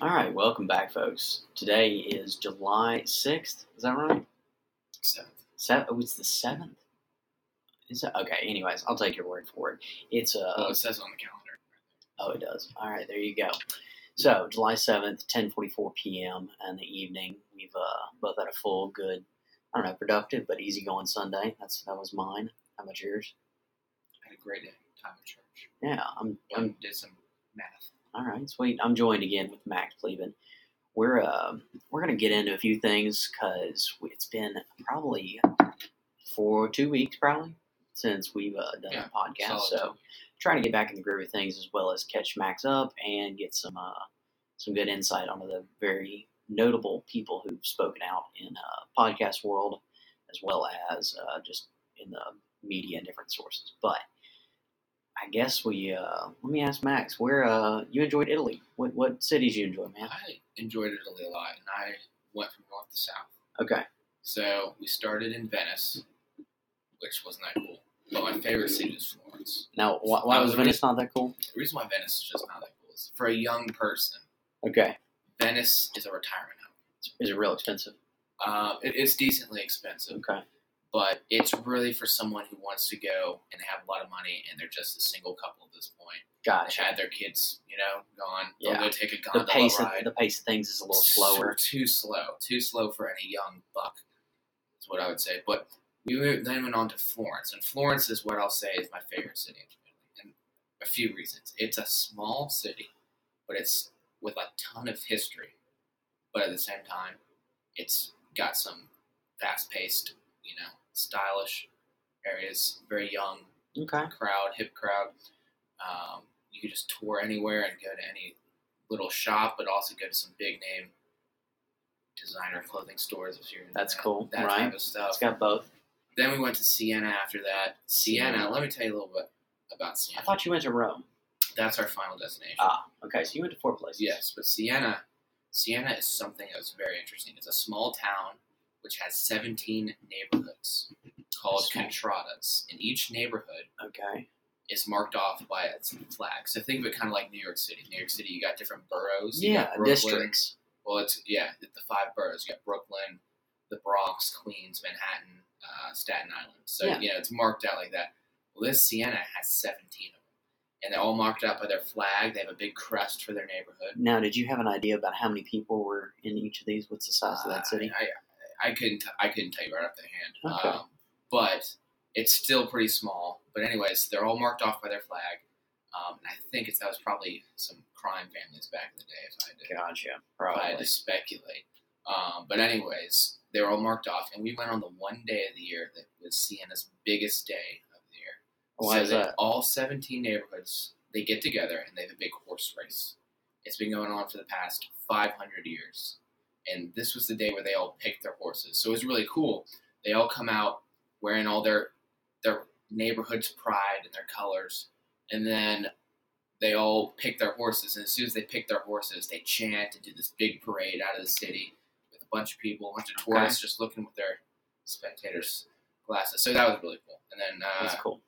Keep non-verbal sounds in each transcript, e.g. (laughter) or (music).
All right, welcome back, folks. Today is July 6th. Is that right? Seventh. Se- oh, it's the 7th? Is it? Okay, anyways, I'll take your word for it. It's uh, Well, it says on the calendar. Oh, it does. All right, there you go. So, July 7th, 10:44 p.m. in the evening. We've uh, both had a full, good, I don't know, productive but easygoing Sunday. That's that was mine. How about yours? I had a great day, time in church. Yeah, I'm. I'm did some math. All right. Sweet. I'm joined again with Max Cleveland. We're uh, we're gonna get into a few things because it's been probably for two weeks probably since we've uh, done Yeah, a podcast. So trying to get back in the groove of things as well as catch Max up and get some uh, some good insight onto the very notable people who've spoken out in uh, podcast world as well as uh, just in the media and different sources. But I guess we uh, let me ask Max where uh, you enjoyed Italy. What what cities you enjoy, man? I enjoyed Italy a lot, and I went from north to south. Okay, So we started in Venice, which wasn't that cool. But my favorite city was Florence. now why, why was was Venice not that cool? The reason why Venice is just not that cool is for a young person, Okay, Venice is a retirement home. is it real expensive? Uh, it, it's decently expensive, Okay, but it's really for someone who wants to go and have a lot of money, and they're just a single couple at this point. They gotcha. had their kids, you know, gone. They'll Yeah. go take a gondola The pace of, the pace of things is a little slower. Too slow. Too slow for any young buck. Is what I would say. But we moved, then went on to Florence, and Florence is what I'll say is my favorite city and a few reasons. It's a small city, but it's with a ton of history. But at the same time, it's got some fast-paced, you know, stylish areas. Very young Okay, crowd, hip crowd. Um, you can just tour anywhere and go to any little shop, but also go to some big name designer clothing stores if you're That's that, cool, that right. type of stuff. it's got both. Then we went to Siena after that. Siena, Siena. let me tell you a little bit about Siena. I thought you went to Rome. That's our final destination. Ah, okay, so you went to four places. Yes, but Siena, Siena is something that was very interesting. It's a small town which has 17 neighborhoods called contradas. And each neighborhood, Okay. is marked off by its flag. So think of it kind of like New York City. New York City, you got different boroughs. Yeah, Brooklyn. districts. Well, it's yeah, the five boroughs. You got Brooklyn, the Bronx, Queens, Manhattan, uh, Staten Island. So Yeah. you know it's marked out like that. Well, this Siena has 17 of them, and they're all marked out by their flag. They have a big crest for their neighborhood. Now, did you have an idea about how many people were in each of these? What's the size of that city? Uh, I, I, couldn't t- I couldn't tell you right off the hand. Okay. Um, but it's still pretty small. But anyways, they're all marked off by their flag. Um, and I think it's that was probably some crime families back in the day, if I had to, Gotcha. if I had to speculate. Um, but anyways, they were all marked off, and we went on the one day of the year that was Siena's biggest day of the year. Why so is that that? all 17 neighborhoods they get together and they have a big horse race. It's been going on for the past 500 years, and this was the day where they all picked their horses. So it was really cool. They all come out wearing all their their neighborhood's pride and their colors, and then they all pick their horses. And as soon as they pick their horses, they chant and do this big parade out of the city with a bunch of people, a bunch of Okay. tourists just looking with their spectators' glasses. So that was really cool. And then uh, That's cool.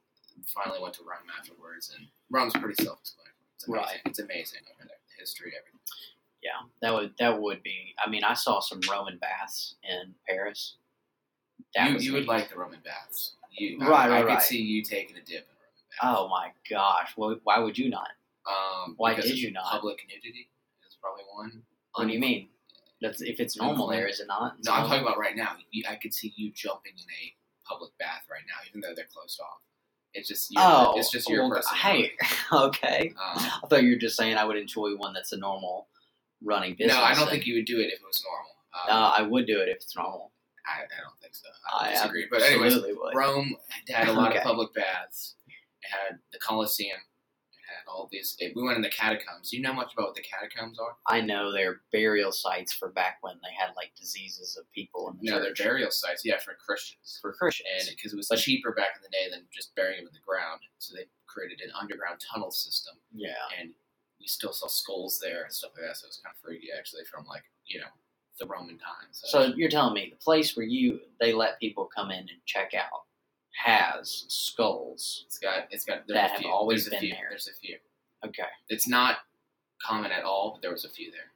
finally went to Rome afterwards, and Rome's pretty self-explanatory. It's amazing. Right. It's amazing over there. The history, everything. Yeah, that would that would be. I mean, I saw some Roman baths in Paris. That you you would like the Roman baths. You, I- Right, I, right, could right. see you taking a dip in Roman bath. Oh my gosh! Why, why would you not? Um, Why did you not? Public nudity is probably one. What do you mean? That's if it's normal there, is it not? No, I'm talking about right now. You, I could see you jumping in a public bath right now, even though they're closed off. It's just your, Oh, it's just your well. Hey, (laughs) okay. Um, I thought you were just saying I would enjoy one that's a normal running business. no, I don't and- think you would do it if it was normal. Um, Uh, I would do it if it's normal. I, I don't think so. I, I disagree. But anyways, would. Rome had a lot Okay. of public baths. It had the Colosseum. It had all these. It, we went in the catacombs. Do you know much about what the catacombs are? I know they're burial sites for back when they had like diseases of people in the No, they're burial sites. Yeah, for Christians. for Christians. Because it was But- cheaper back in the day than just burying them in the ground, so they created an underground tunnel system. yeah, And we still saw skulls there and stuff like that. So it was kind of freaky, actually, from like you know the Roman times. So you're telling me the place where you they let people come in and check out has skulls. it's got it's got there's That a have few. always there's been a few. there. There's a few. Okay. It's not common at all, but there was a few there.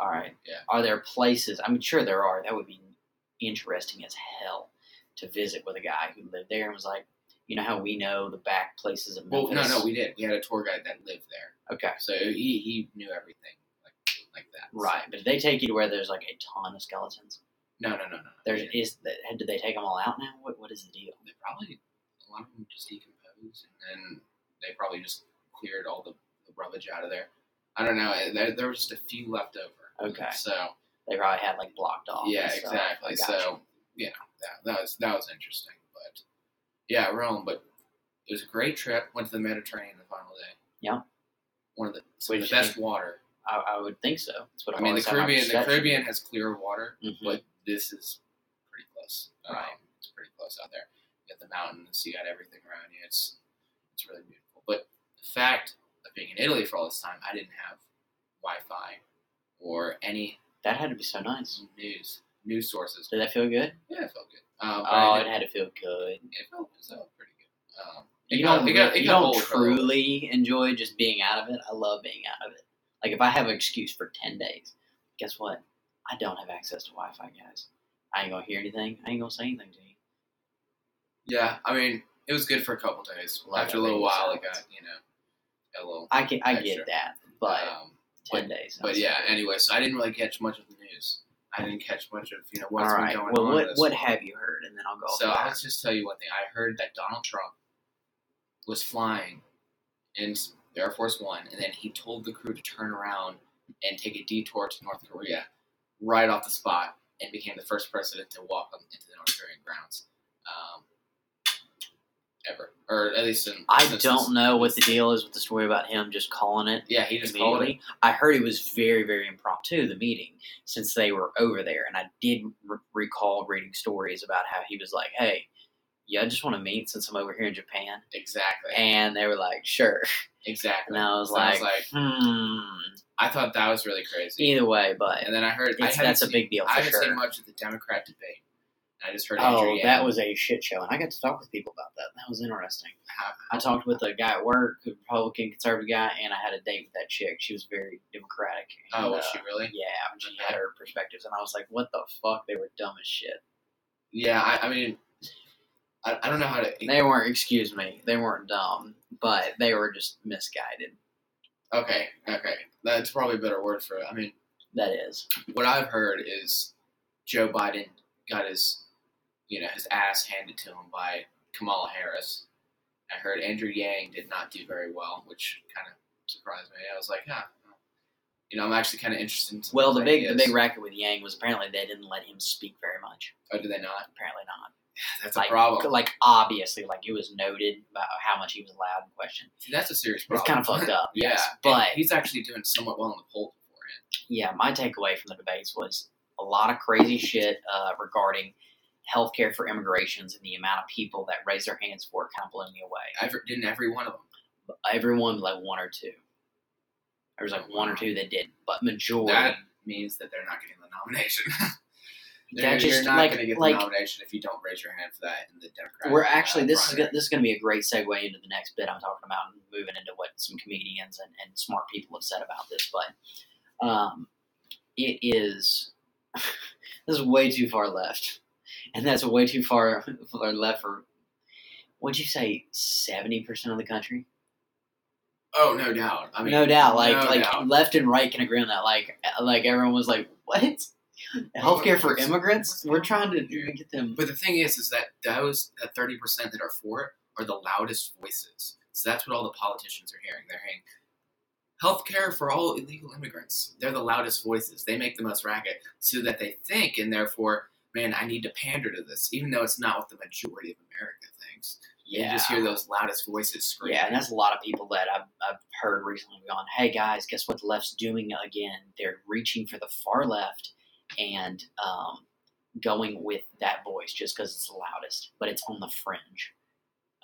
All right. Yeah. Are there places? I'm sure there are. That would be interesting as hell to visit with a guy who lived there and was like, you know how we know the back places of Memphis. Well, no, no, we did. We had a tour guide that lived there, okay. so he he knew everything like like that. Right, but did they take you to where there's like a ton of skeletons? No, no, no, no. There's They- is that did they take them all out now? What what is the deal? they probably a lot of them just decomposed, and then they probably just cleared all the, the rubbish out of there. I don't know. There, there was just a few left over. Okay. So They probably had like blocked off. yeah, exactly. So you know that, that was that was interesting. But yeah, Rome. But it was a great trip. Went to the Mediterranean the final day. Yeah. One of the some of the best water. I, I would think so. That's what I mean, the always had my Caribbean. The. Caribbean has clear water, Mhm. but this is pretty close. Um, Right. it's pretty close out there. You got the mountains, you got everything around you. It's it's really beautiful. But the fact of being in Italy for all this time, I didn't have Wi-Fi or any That had to be so nice. news news sources. Did that feel good? Yeah, it felt good. Um, Oh, I it had to feel good. it felt, it felt pretty good. Um, it You got- don't, it got- it you don't old for a little bit. truly enjoy just being out of it. I love being out of it. Like if I have an excuse for ten days, guess what? I don't have access to Wi-Fi, guys. I ain't gonna hear anything. I ain't gonna say anything to you. Yeah, I mean, it was good for a couple days. Like After a little while, it got you know a little. I can, I Extra. get that, but um, ten days. But yeah, good. anyway, so I didn't really catch much of the news. I didn't catch much of you know All what's right. been going Well, on. what this what week. have you heard? And then I'll go. So. I'll just tell you one thing. I heard that Donald Trump was flying in Air Force One, and then he told the crew to turn around and take a detour to North Korea, right off the spot, and became the first president to walk into the North Korean grounds, um, ever, or at least in. I don't know what the deal is with the story about him just calling it Yeah, he just called it. I heard it was very, very impromptu, the meeting, since they were over there. And I did re- recall reading stories about how he was like, hey, yeah, I just want to meet since I'm over here in Japan. Exactly. And they were like, sure. exactly. And I was So I like, was like, hmm. I thought that was really crazy. Either way, but And then I heard I that's a big deal I haven't sure. seen much of the Democrat debate. I just heard Oh, that was a shit show, and I got to talk with people about that. That was interesting. I talked with a guy at work, a Republican conservative guy, and I had a date with that chick. She was very democratic. Oh, was uh, she really? Yeah, I she had her perspectives, and I was like, "What the fuck?" They were dumb as shit. Yeah, I, I mean, I, I don't know how to. They weren't. Excuse me. They weren't dumb, but they were just misguided. Okay, okay, that's probably a better word for it. I mean, That is. what I've heard is Joe Biden got his, you know, his ass handed to him by Kamala Harris. I heard Andrew Yang did not do very well, which kind of surprised me. I was like, huh. You know, I'm actually kind of interested. In Well, the big the big racket with Yang was apparently they didn't let him speak very much. Oh, do they not? Apparently not. That's like, a problem. Like obviously, like it was noted about how much he was allowed in question. See, that's a serious problem. It's kind of fucked up. (laughs) yeah, yes, and but he's actually doing somewhat well in the polls beforehand. yeah, my takeaway from the debates was a lot of crazy shit uh, regarding healthcare for immigrations and the amount of people that raised their hands for it kind of blew me away. Every, didn't every one of them? Everyone like one or two. There was like one or two that did, but majority. That means that they're not getting the nomination. (laughs) that You're- just you're not like going to get like the nomination if you don't raise your hand for that in the Democratic. we're actually uh, this is primary. this is going to be a great segue into the next bit I'm talking about and moving into what some comedians and, and smart people have said about this, but um, it is (laughs) this is way too far left, and that's way too far, (laughs) far left for. What'd you say? Seventy percent of the country? Oh, no doubt. I mean, no doubt. Like no like doubt. left and right can agree on that. Like like everyone was like, what? Healthcare for immigrants? We're trying to get them. But the thing is, is that those that thirty percent that are for it are the loudest voices. So that's what all the politicians are hearing. They're hearing healthcare for all illegal immigrants. They're the loudest voices. They make the most racket, so that they think, and therefore, man, I need to pander to this, even though it's not what the majority of America thinks. Yeah. You just hear those loudest voices screaming. Yeah, and that's a lot of people that I've, I've heard recently going, hey guys, guess what the left's doing again? They're reaching for the far left and um, going with that voice just because it's the loudest, but it's on the fringe.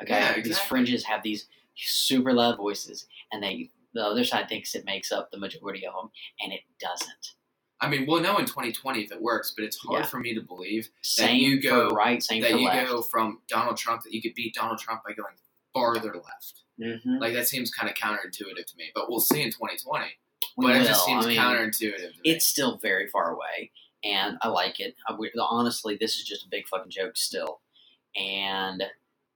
Okay, Yeah, these fringes have these super loud voices, and they the other side thinks it makes up the majority of them, and it doesn't. I mean, we'll know in 2020 if it works, but it's hard Yeah. for me to believe Same you go- right, same that you left. go from Donald Trump that you could beat Donald Trump by going farther left. hmm Like that seems kind of counterintuitive to me, but we'll see in 2020. We but will. it just seems I mean, counterintuitive. To me. it's still very far away, and I like it. I, we- honestly, this is just a big fucking joke still. And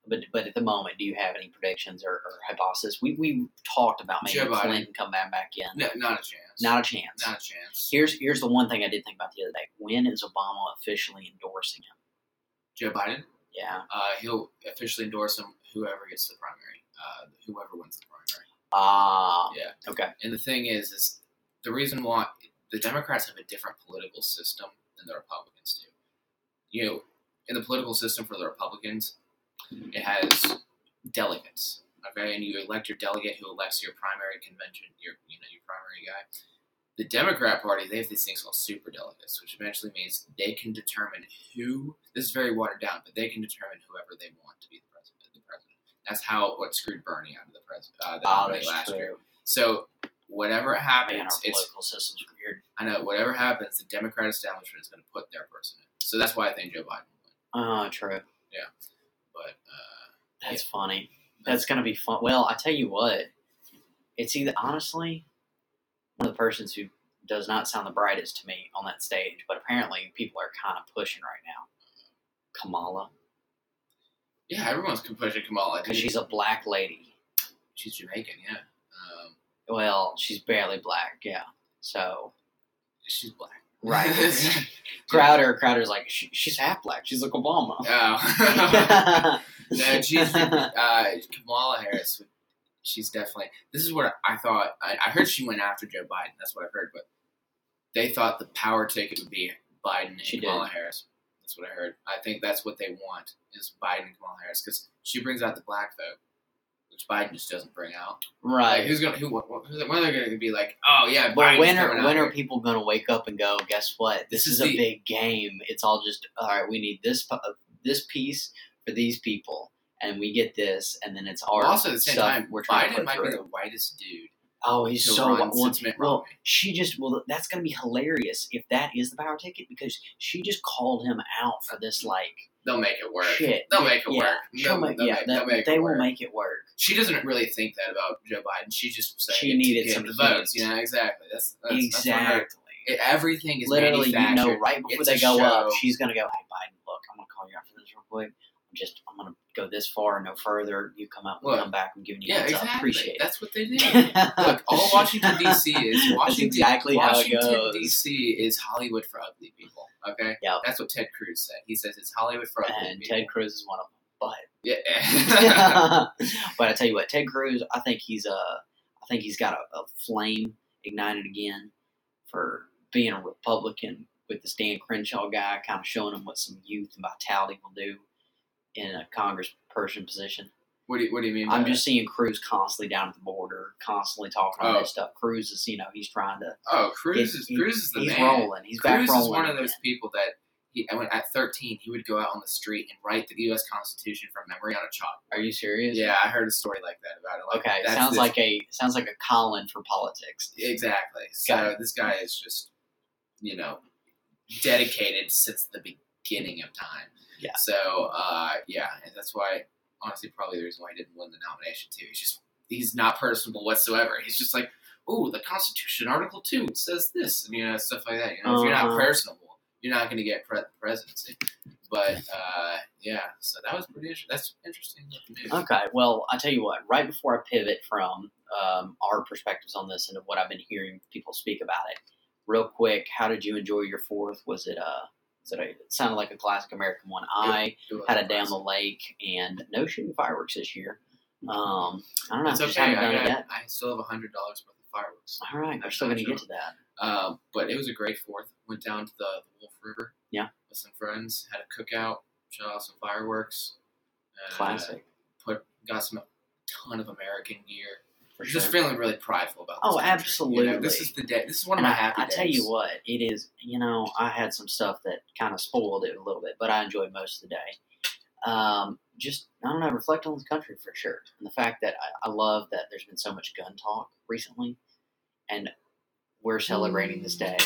but but at the moment, do you have any predictions or, or hypothesis? We we talked about maybe Joe Biden. Clinton come back back in. no, not a chance. Not a chance. not a chance. Here's here's the one thing I did think about the other day. When is Obama officially endorsing him? Joe Biden. Yeah. Uh, he'll officially endorse him. Whoever gets the primary. Uh, whoever wins the primary. Ah. Yeah. Okay. And the thing is, is the reason why the Democrats have a different political system than the Republicans do. You know, in the political system for the Republicans, it has delegates. Okay, and you elect your delegate who elects your primary convention, your you know your primary guy. The Democrat Party they have these things called super delegates, which eventually means they can determine who. This is very watered down, but they can determine whoever they want to be the president. The president. That's how what screwed Bernie out of the president uh, Oh, last true. year. So whatever Man, our happens, it's political system's weird. I know whatever happens, the Democrat establishment is going to put their person in. So that's why I think Joe Biden will win. Ah, true. Yeah, but uh, That's funny. That's gonna be fun. Well, I tell you what, it's either honestly one of the persons who does not sound the brightest to me on that stage, but apparently people are kind of pushing right now. Kamala, yeah, everyone's pushing Kamala because she's a black lady. she's Jamaican. Yeah, Well, she's barely black, yeah. So she's black. right, (laughs) (laughs) Crowder, Crowder's like she, she's half black. She's like Obama. Oh. (laughs) no, she's uh, Kamala Harris. She's definitely. This is what I thought. I, I heard she went after Joe Biden. That's what I heard. But they thought the power ticket would be Biden and She Kamala did. Harris. That's what I heard. I think that's what they want is Biden and Kamala Harris because she brings out the black vote, which Biden just doesn't bring out. Like, right. who's gonna? Who? What, what, when are they gonna be like? Oh yeah, But Biden's when are when are people going to wake up and go? Guess what? This, This is, is a big game. It's all just all right. We need this this piece for these people, and we get this, and then it's our also at the same time, we're trying to Biden might through. be the whitest dude. Oh, he's so run well, well, she just well, that's going to be hilarious if that is the power ticket because she just called him out for this like They'll make it work. shit. They'll make it yeah, work. she'll They'll- make- yeah, make- that- they'll make they will work. make it work. She doesn't really think that about Joe Biden. She just saying She needed some the votes. Yeah, You know exactly. That's, that's That's exactly. It- everything is Literally, you know, right before It's they go up, she's gonna go, "Hey, Biden, look, I'm gonna call you after this real quick. I'm just, I'm gonna go this far and no further. You come out, and Look, come back. I'm giving you Yeah, heads exactly. up. Appreciate That's what they do. (laughs) Look, all Washington D.C. is (laughs) Washington. exactly Washington. D.C. is Hollywood for ugly people. Okay, Yeah. that's what Ted Cruz said. He says it's Hollywood for ugly and people. Ted Cruz is one of them. But, yeah. (laughs) but I tell you what, Ted Cruz, I think he's uh, I think he's got a, a flame ignited again for being a Republican with this Dan Crenshaw guy, kind of showing him what some youth and vitality will do in a congressperson position. what do you What do you mean? by I'm that? just seeing Cruz constantly down at the border, constantly talking on Oh. this stuff. Cruz is, you know, he's trying to. Oh, Cruz get- is he- Cruz is the he's man. rolling. He's back rolling. Cruz is one of those people that he, when at 13 he would go out on the street and write the U.S. Constitution from memory on a chalk. Are you serious? Yeah, I heard a story like that about it. Like, Okay, sounds this- like a sounds like a Colin for politics. exactly. So this guy is just, you know, dedicated since the beginning of time. Yeah. So uh, yeah, and that's why honestly probably the reason why he didn't win the nomination too. He's just he's not personable whatsoever. He's just like, oh, the Constitution, Article Two says this, and you know stuff like that. You know, if you're not Uh-huh. personable, you're not going to get pre- presidency. But uh, yeah, so that was pretty. That's interesting. Okay, well, I tell you what. Right before I pivot from um, our perspectives on this and what I've been hearing people speak about it, real quick, how did you enjoy your fourth? Was it uh, was it sounded like a classic American one. I had it down the lake and no shooting fireworks this year. Um, I don't know. It's okay. I, got, yet. I still have a hundred dollars worth of fireworks. All right, we're I'm still going to get to that. Um, but it was a great fourth. Went down to the, the Wolf River. Yeah. With some friends. Had a cookout. Shot off some fireworks. Uh, Classic Put got some ton of American gear. For Just sure. feeling really prideful about. Oh, this country. You know, absolutely. this is the day. This is one of And my I, happy I days. tell you what, it is. You know, I had some stuff that kind of spoiled it a little bit, but I enjoyed most of the day. Um, just I don't know, reflect on the country for sure, and the fact that I, I love that there's been so much gun talk recently, and we're celebrating this day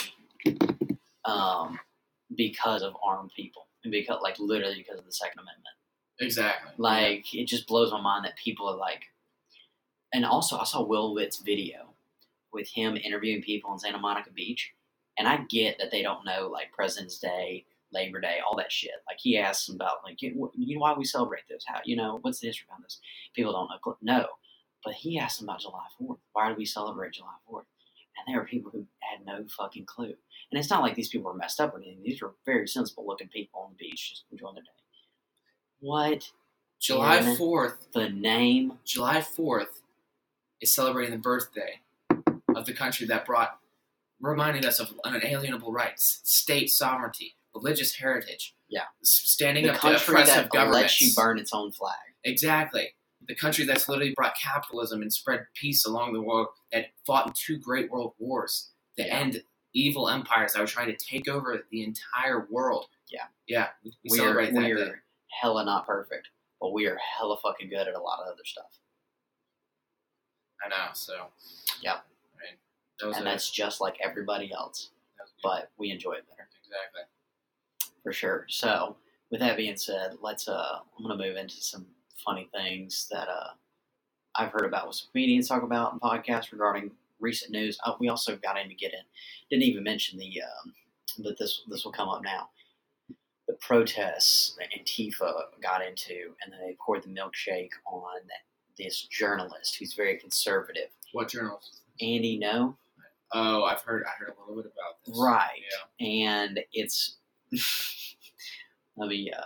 um, because of armed people and because, like, literally because of the Second Amendment. Exactly. Like it just blows my mind that people are like, and also I saw Will Witt's video with him interviewing people in Santa Monica Beach, and I get that they don't know like President's Day, Labor Day, all that shit. Like he asks them about like you know, why we celebrate this? How you know what's the history behind this? People don't know. No, but he asked them about July Fourth. Why do we celebrate July Fourth? And there were people who had no fucking clue. And it's not like these people were messed up or anything. These were very sensible looking people on the beach just enjoying their day. What July Fourth. the name? July Fourth is celebrating the birthday of the country that brought, reminding us of unalienable rights, state sovereignty, religious heritage. Yeah. standing The up to country oppressive that governments. lets you burn its own flag. Exactly. The country that's literally brought capitalism and spread peace along the world, that fought in two great world wars, to Yeah. end evil empires that were trying to take over the entire world. Yeah. Yeah. We, we We are, celebrate that. We are hella not perfect, but we are hella fucking good at a lot of other stuff. I know. So. Yeah. Right. That was And that's just like everybody else, that was good. but we enjoy it better. exactly. for sure. So, with that being said, let's. Uh, I'm gonna move into some funny things that uh, I've heard about what some comedians talk about in podcasts regarding recent news. Uh, we also got in to get in. Didn't even mention the, um, but this this will come up now. The protests that Antifa got into, and then they poured the milkshake on this journalist who's very conservative. What journalist? Andy, no, Oh, I've heard. I heard a little bit about this. Right. Yeah. and it's. (laughs) let me. Uh,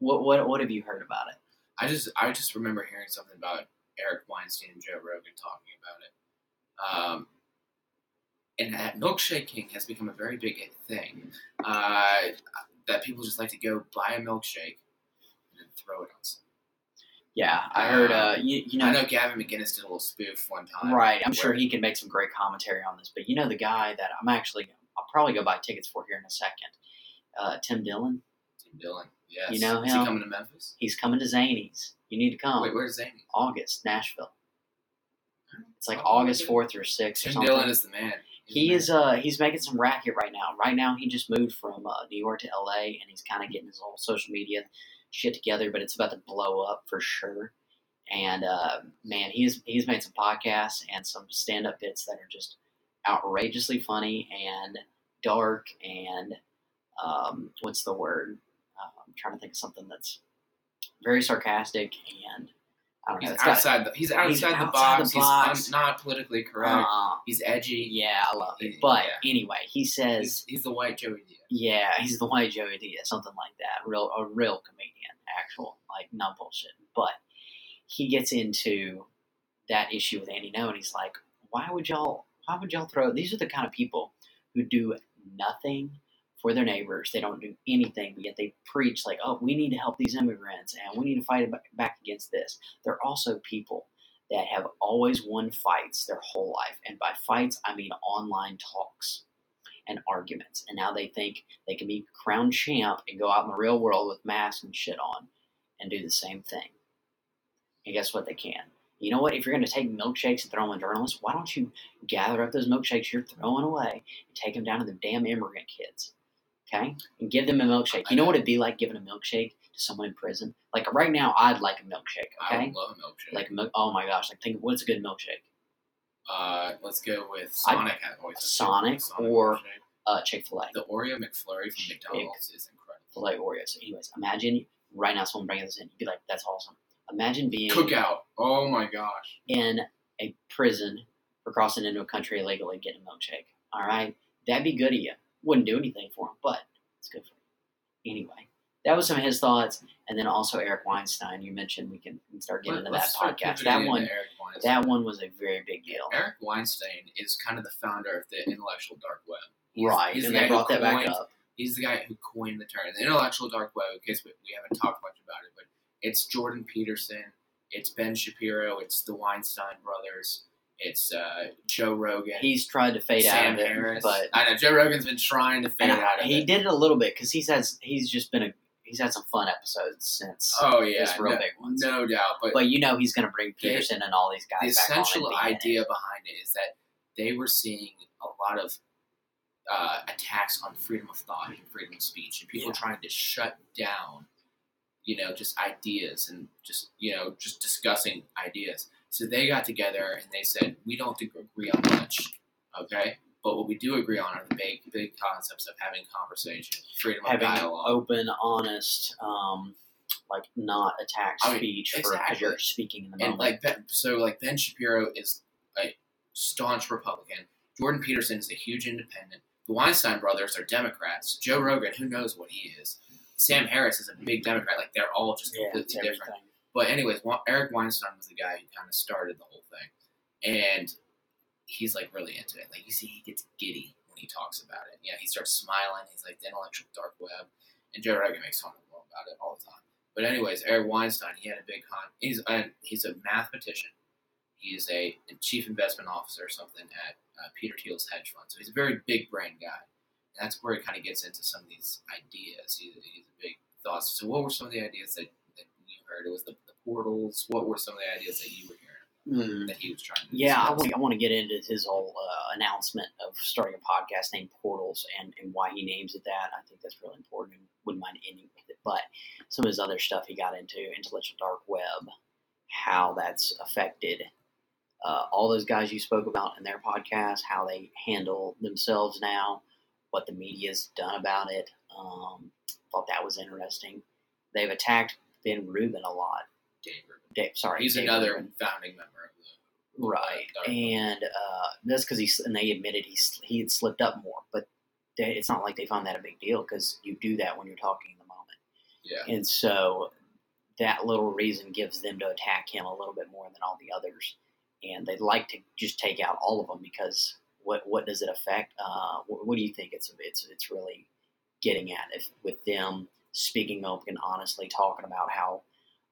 what what what have you heard about it? I just I just remember hearing something about Eric Weinstein and Joe Rogan talking about it. Um, and that milkshake king has become a very big thing. Uh, that people just like to go buy a milkshake and then throw it on. Something. Yeah, I heard. Uh, you, you know, I know Gavin McInnes did a little spoof one time. right. I'm sure he can make some great commentary on this. But you know, the guy that I'm actually, I'll probably go buy tickets for here in a second. Uh, Tim Dillon. Tim Dillon. Yes. You know Is him? he coming to Memphis? He's coming to Zanies. You need to come. Wait, where's Zanies? August, Nashville. It's like Oh, August fourth or sixth Tim. Dillon is the man. He's He the is man. uh he's making some racket right now. Right now he just moved from uh, New York to LA and he's kind of getting his whole social media shit together, but it's about to blow up for sure. And uh, man, he's he's made some podcasts and some stand up bits that are just outrageously funny and dark and um, what's the word? Uh, I'm trying to think of something that's very sarcastic and I don't know. He's got- outside the he's outside, he's the, outside box. the box. He's not politically correct. uh, he's edgy. yeah, I love it. Yeah. But anyway, he says He's, he's the white Joey Diaz. Yeah, he's the white Joey Diaz, something like that. Real, a real comedian, actual, like not bullshit. But he gets into that issue with Andy Ngo, and he's like, "Why would y'all? Why would y'all throw? These are the kind of people who do nothing for their neighbors. They don't do anything, but yet they preach like, oh, we need to help these immigrants, and we need to fight back against this. They're also people." That have always won fights their whole life. And by fights, I mean online talks and arguments. And now they think they can be crowned champ and go out in the real world with masks and shit on and do the same thing. And guess what? They can. You know what? If you're going to take milkshakes and throw them on journalists, why don't you gather up those milkshakes you're throwing away and take them down to the damn immigrant kids? Okay? And give them a milkshake. You know what it'd be like giving a milkshake to someone in prison? Like right now, I'd like a milkshake. I Okay? would love a milkshake. Like, mil- oh my gosh, like think what's a good milkshake? uh, let's go with Sonic. I have Sonic Sonic or- Uh, Chick Fil A. the Oreo McFlurry from McDonald's is incredible. Filet Oreos. Anyways, imagine right now someone bringing this in. You'd be like, that's awesome. Imagine being Cookout. Oh my gosh. in a prison for crossing into a country illegally getting a milkshake. All right? That'd be good of you. Wouldn't do anything for him, but it's good for you. Anyway, that was some of his thoughts. And then also Eric Weinstein. You mentioned we can we can start getting into that podcast. That one, that one was a very big deal. Eric Weinstein is kind of the founder of the intellectual dark web. He's- right. he's and the they guy who brought that back coined- up. He's the guy who coined the term. The intellectual dark web, in case we, we haven't talked much about it, but it's Jordan Peterson, it's Ben Shapiro, it's the Weinstein brothers, it's uh, Joe Rogan, He's tried to fade Sam out of it, Harris. but I know Joe Rogan's been trying to fade out he it. did it a little bit because he's has he's just been a he's had some fun episodes since oh yeah, his real no, big ones. no doubt. But, But you know he's going to bring Peterson and all these the guys back on. essential and be in it. idea behind it is that they were seeing a lot of uh, attacks on freedom of thought and freedom of speech, and people Yeah. trying to shut down, you know, just ideas and just you know just discussing ideas. So they got together and they said, "We don't agree on much. Okay, but what we do agree on are the big, big concepts of having conversation, freedom of Having dialogue. open, honest, um, like not attack I mean, speech for you're speaking in the and moment. like ben, so, like Ben Shapiro is a staunch Republican. Jordan Peterson is a huge independent. The Weinstein brothers are Democrats. Joe Rogan, who knows what he is. Sam Harris is a big Democrat. Like they're all just completely it's different. But anyways, Eric Weinstein was the guy who kind of started the whole thing, and he's like really into it. Like you see, he gets giddy when he talks about it. Yeah, he starts smiling. He's like the intellectual dark web, and Joe Rogan makes fun of him about it all the time. But anyways, Eric Weinstein, he had a big con. He's a, he's a mathematician. He is a chief investment officer or something at uh, Peter Thiel's hedge fund. So he's a very big brain guy. And that's where he kind of gets into some of these ideas. He, he's a big thoughts. So what were some of the ideas that, you heard? It was the, the portals. What were some of the ideas that you were hearing Mm. that he was trying to? Yeah, I want, I want to get into his whole uh, announcement of starting a podcast named Portals and, and why he names it that. I think that's really important and wouldn't mind ending with it. But some of his other stuff he got into, intellectual dark web, how that's affected uh, all those guys you spoke about in their podcast, how they handle themselves now, what the media's done about it. Um, thought that was interesting. They've attacked Ben Rubin a lot. Dave Rubin. Dave, sorry, He's Dave another Rubin. founding member of the Right, Web. and uh, that's because he and they admitted he he had slipped up more, but they, it's not like they found that a big deal because you do that when you're talking in the moment, Yeah. and so that little reason gives them to attack him a little bit more than all the others, and they'd like to just take out all of them because what what does it affect? Uh, what, what do you think it's it's it's really getting at if with them speaking open, honestly, talking about how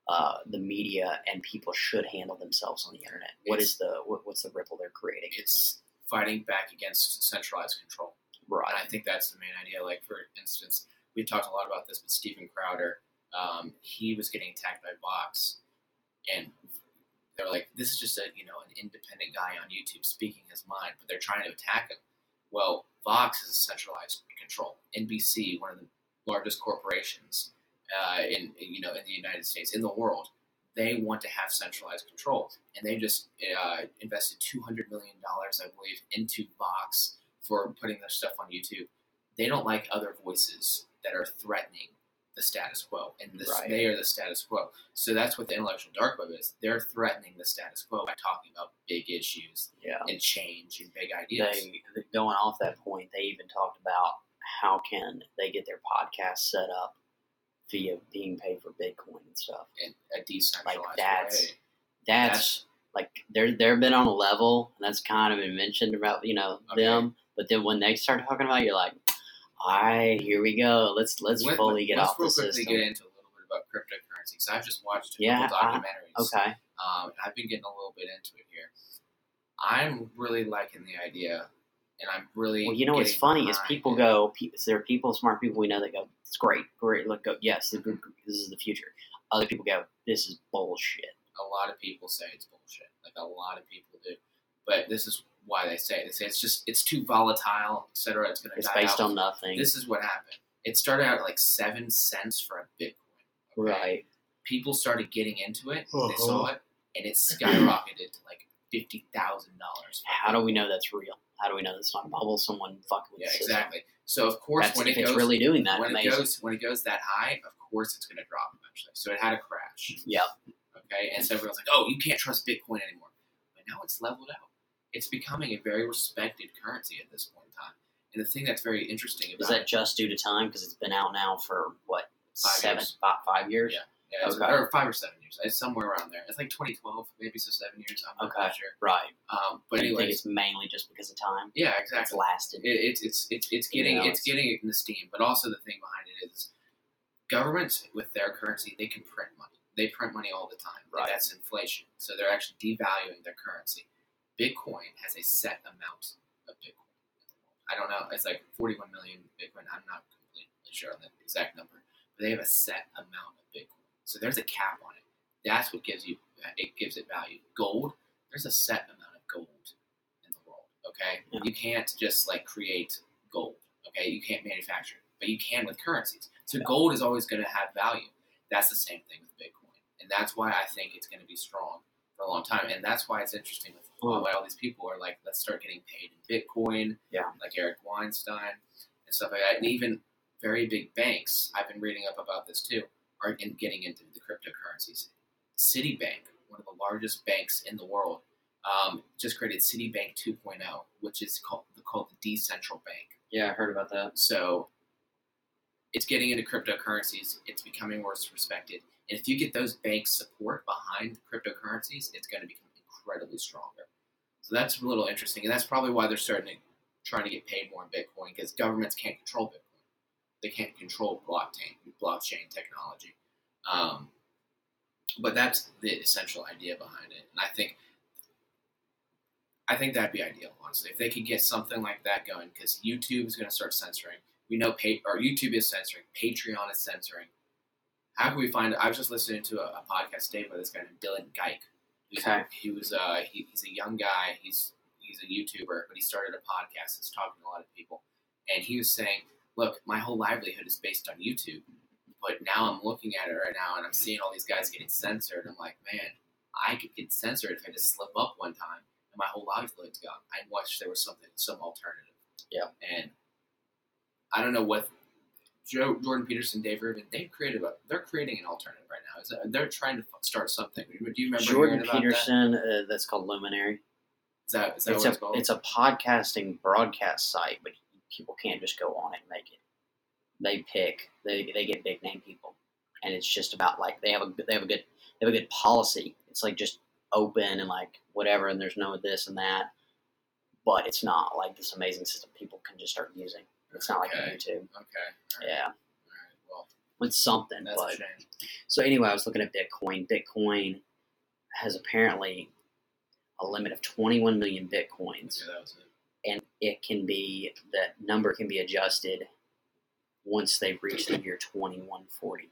uh, the media and people should handle themselves on the internet. What It's- is the what, what's the ripple they're creating? It's fighting back against centralized control. And Right. I think that's the main idea. Like, for instance, we talked a lot about this with Steven Crowder. Um, he was getting attacked by Vox, and they're like, "This is just a you know an independent guy on YouTube speaking his mind," but they're trying to attack him. Well, Vox is a centralized control. NBC, one of the largest corporations uh, in you know in the United States, in the world, they want to have centralized control, and they just uh, invested two hundred million dollars, I believe, into Vox for putting their stuff on YouTube. They don't like other voices that are threatening the status quo, and this, Right. they are the status quo. So that's what the intellectual dark web is. They're threatening the status quo by talking about big issues Yeah. and change and big ideas. They going off that point, they even talked about how can they get their podcast set up via being paid for Bitcoin and stuff. in a decentralized Like that's way. that's, That's- like they're they're been on a level, and that's kind of been mentioned about you know Okay. them. But then when they start talking about, it, you're like, all right, here we go. Let's let's Let- fully get let's off the quickly system. get into a little bit about cryptocurrency. So I've just watched a Yeah, couple I- documentaries. Okay. Um, I've been getting a little bit into it here. I'm really liking the idea, and I'm really. Well, you know what's funny is people go. Pe- there are people, smart people we know that go, "It's great, great. Look, go, yes, this is the future." Other people go, "This is bullshit." A lot of people say it's bullshit. Like a lot of people do, but this is why they say it. They say it's just it's too volatile, etc. It's going to It's die based out. on nothing, This is what happened. It started out at like seven cents for a Bitcoin. okay? right? People started getting into it. They Uh-huh. saw it, and it skyrocketed to like fifty thousand dollars. How do we know that's real? How do we know that's not a bubble? Someone fucking with Yeah, the system? exactly. So of course, That's, when if it it's goes, really doing that, when amazing. it goes when it goes that high, of course it's going to drop eventually. So it had a crash. Yep. Okay, and so everyone's like, "Oh, you can't trust Bitcoin anymore." But now it's leveled out. It's becoming a very respected currency at this point in time. And the thing that's very interesting about Is that just due to time? Because it's been out now for what Five seven, years. five, five years? Yeah. Yeah, it's, Okay. or five or seven years. It's somewhere around there. It's like 2012, maybe so seven years. I'm not Okay. sure. Right. Um, but you think it's mainly just because of time? yeah, It's exactly. lasted. It, it's it's it's it's getting Yeah, it's it's- getting it in the steam, but also the thing behind it is governments with their currency they can print money. They print money all the time. Right. That's inflation. So they're actually devaluing their currency. Bitcoin has a set amount of Bitcoin. I don't know. It's like 41 million Bitcoin. I'm not completely sure on the exact number, but they have a set amount of Bitcoin. So there's a cap on it. That's what gives you uh, it gives it value. Gold. There's a set amount of gold in the world. Okay, Yeah. you can't just like create gold. Okay, you can't manufacture it, but you can with currencies. So Yeah. gold is always going to have value. That's the same thing with Bitcoin, and that's why I think it's going to be strong for a long time, and that's why it's interesting with why all these people are like, let's start getting paid in Bitcoin. Yeah. Like Eric Weinstein and stuff like that, and even very big banks. I've been reading up about this too. Are in getting into the cryptocurrencies. Citibank, one of the largest banks in the world, um, just created Citibank 2.0, which is called called the decentral bank. Yeah, I heard about that. So it's getting into cryptocurrencies. It's becoming more respected. And if you get those banks' support behind cryptocurrencies, it's going to become incredibly stronger. So that's a little interesting. And that's probably why they're starting to trying to get paid more in Bitcoin because governments can't control Bitcoin. They can't control blockchain blockchain technology. Um, but that's the essential idea behind it. And I think I think that'd be ideal, honestly, if they could get something like that going, because YouTube is going to start censoring. We know pay, or YouTube is censoring. Patreon is censoring. How can we find? I was just listening to a, a podcast today by this guy named Dylan Geick. He's, Okay. He was uh, he, he's a young guy. He's he's a YouTuber, but he started a podcast He's talking to a lot of people. And he was saying, "Look, my whole livelihood is based on YouTube, but now I'm looking at it right now, and I'm seeing all these guys getting censored. I'm like, man, I could get censored if I just slip up one time, and my whole livelihood's gone. I wish there was something, some alternative. Yeah. And I don't know what Joe Jordan Peterson, Dave Rubin, they've created. A, they're creating an alternative right now. Is that, they're trying to start something. Do you remember Jordan about that? Peterson, uh, that's called Luminary. Is that is that It's what a it's called? it's a podcasting broadcast site, but people can't just go on it and make it. They pick they they get big name people, and it's just about like they have a they have a good they have a good policy. It's like just open and like whatever, and there's no this and that. But it's not like this amazing system people can just start using. It's not like YouTube. okay. Right. Yeah, All right. Well, it's something. that's but a shame. So anyway, I was looking at Bitcoin. Bitcoin has apparently a limit of 21 million bitcoins, Yeah, that was it. And it can be that number can be adjusted once they reach the year 2140.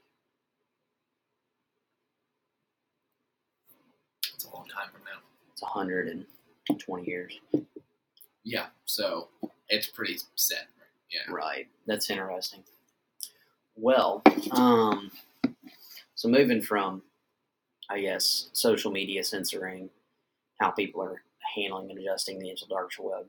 It's a long time from now. It's 120 years. Yeah. So it's pretty set. Right? Yeah. Right. That's interesting. Well, um, so moving from, I guess, social media censoring, how people are handling and adjusting the dark web.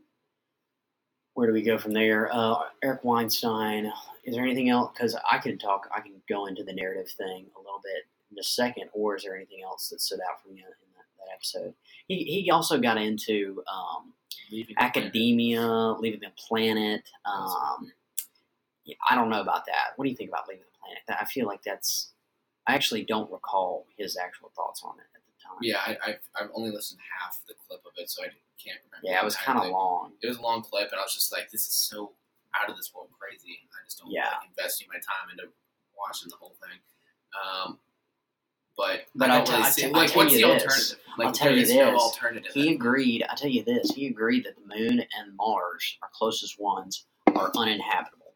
Where do we go from there? Uh, Eric Weinstein. Is there anything else? Because I can talk. I can go into the narrative thing a little bit in a second. Or is there anything else that stood out for you in that, that episode? He he also got into um, Leaving the planet. academia, leaving the planet. Um, yeah, I don't know about that. What do you think about leaving the planet? I feel like that's. I actually don't recall his actual thoughts on it time. Yeah, I, I've, I've only listened to half the clip of it, so I can't remember. Yeah, it was kind of long. It was a long clip, and I was just like, "This is so out of this world crazy." I just don't Yeah. like investing my time into watching the whole thing. Um, but, But I don't t- really see t- I like tell what's you the this. alternative. Like I'll tell you there is no this. alternative. He agreed. I tell you this. He agreed that the moon and Mars, our closest ones, are uninhabitable.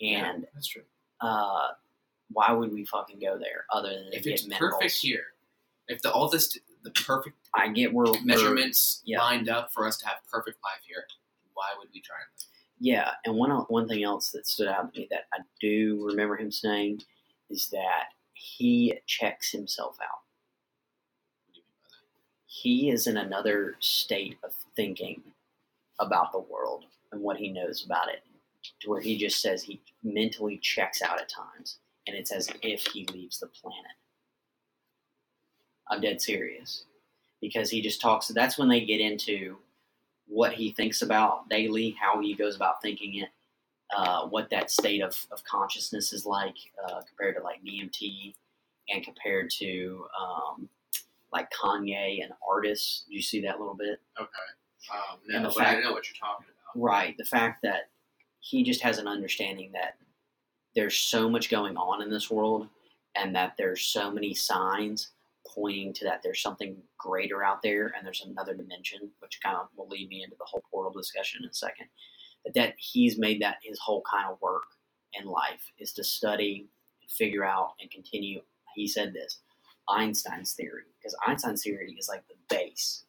And that's true. uh, why would we fucking go there other than If it's minerals? perfect here, if the all this the perfect I get where we're- measurements yeah. lined up for us to have perfect life here, why would we try and live? Yeah, and one one thing else that stood out to me that I do remember him saying is that he checks himself out. What do you mean by that? He is in another state of thinking about the world and what he knows about it, to where he just says he mentally checks out at times, and it's as if he leaves the planet. I'm dead serious because he just talks. That's when they get into what he thinks about daily, how he goes about thinking it, uh, what that state of, of consciousness is like uh, compared to like DMT and compared to um, like Kanye and artists. Do you see that a little bit? Okay. Um, And no, the but I know what you're talking about. Right. The fact that he just has an understanding that there's so much going on in this world and that there's so many signs pointing to that there's something greater out there and there's another dimension, which kind of will lead me into the whole portal discussion in a second. But that he's made that his whole kind of work in life is to study, figure out, and continue. He said this Einstein's theory, because Einstein's theory is like the base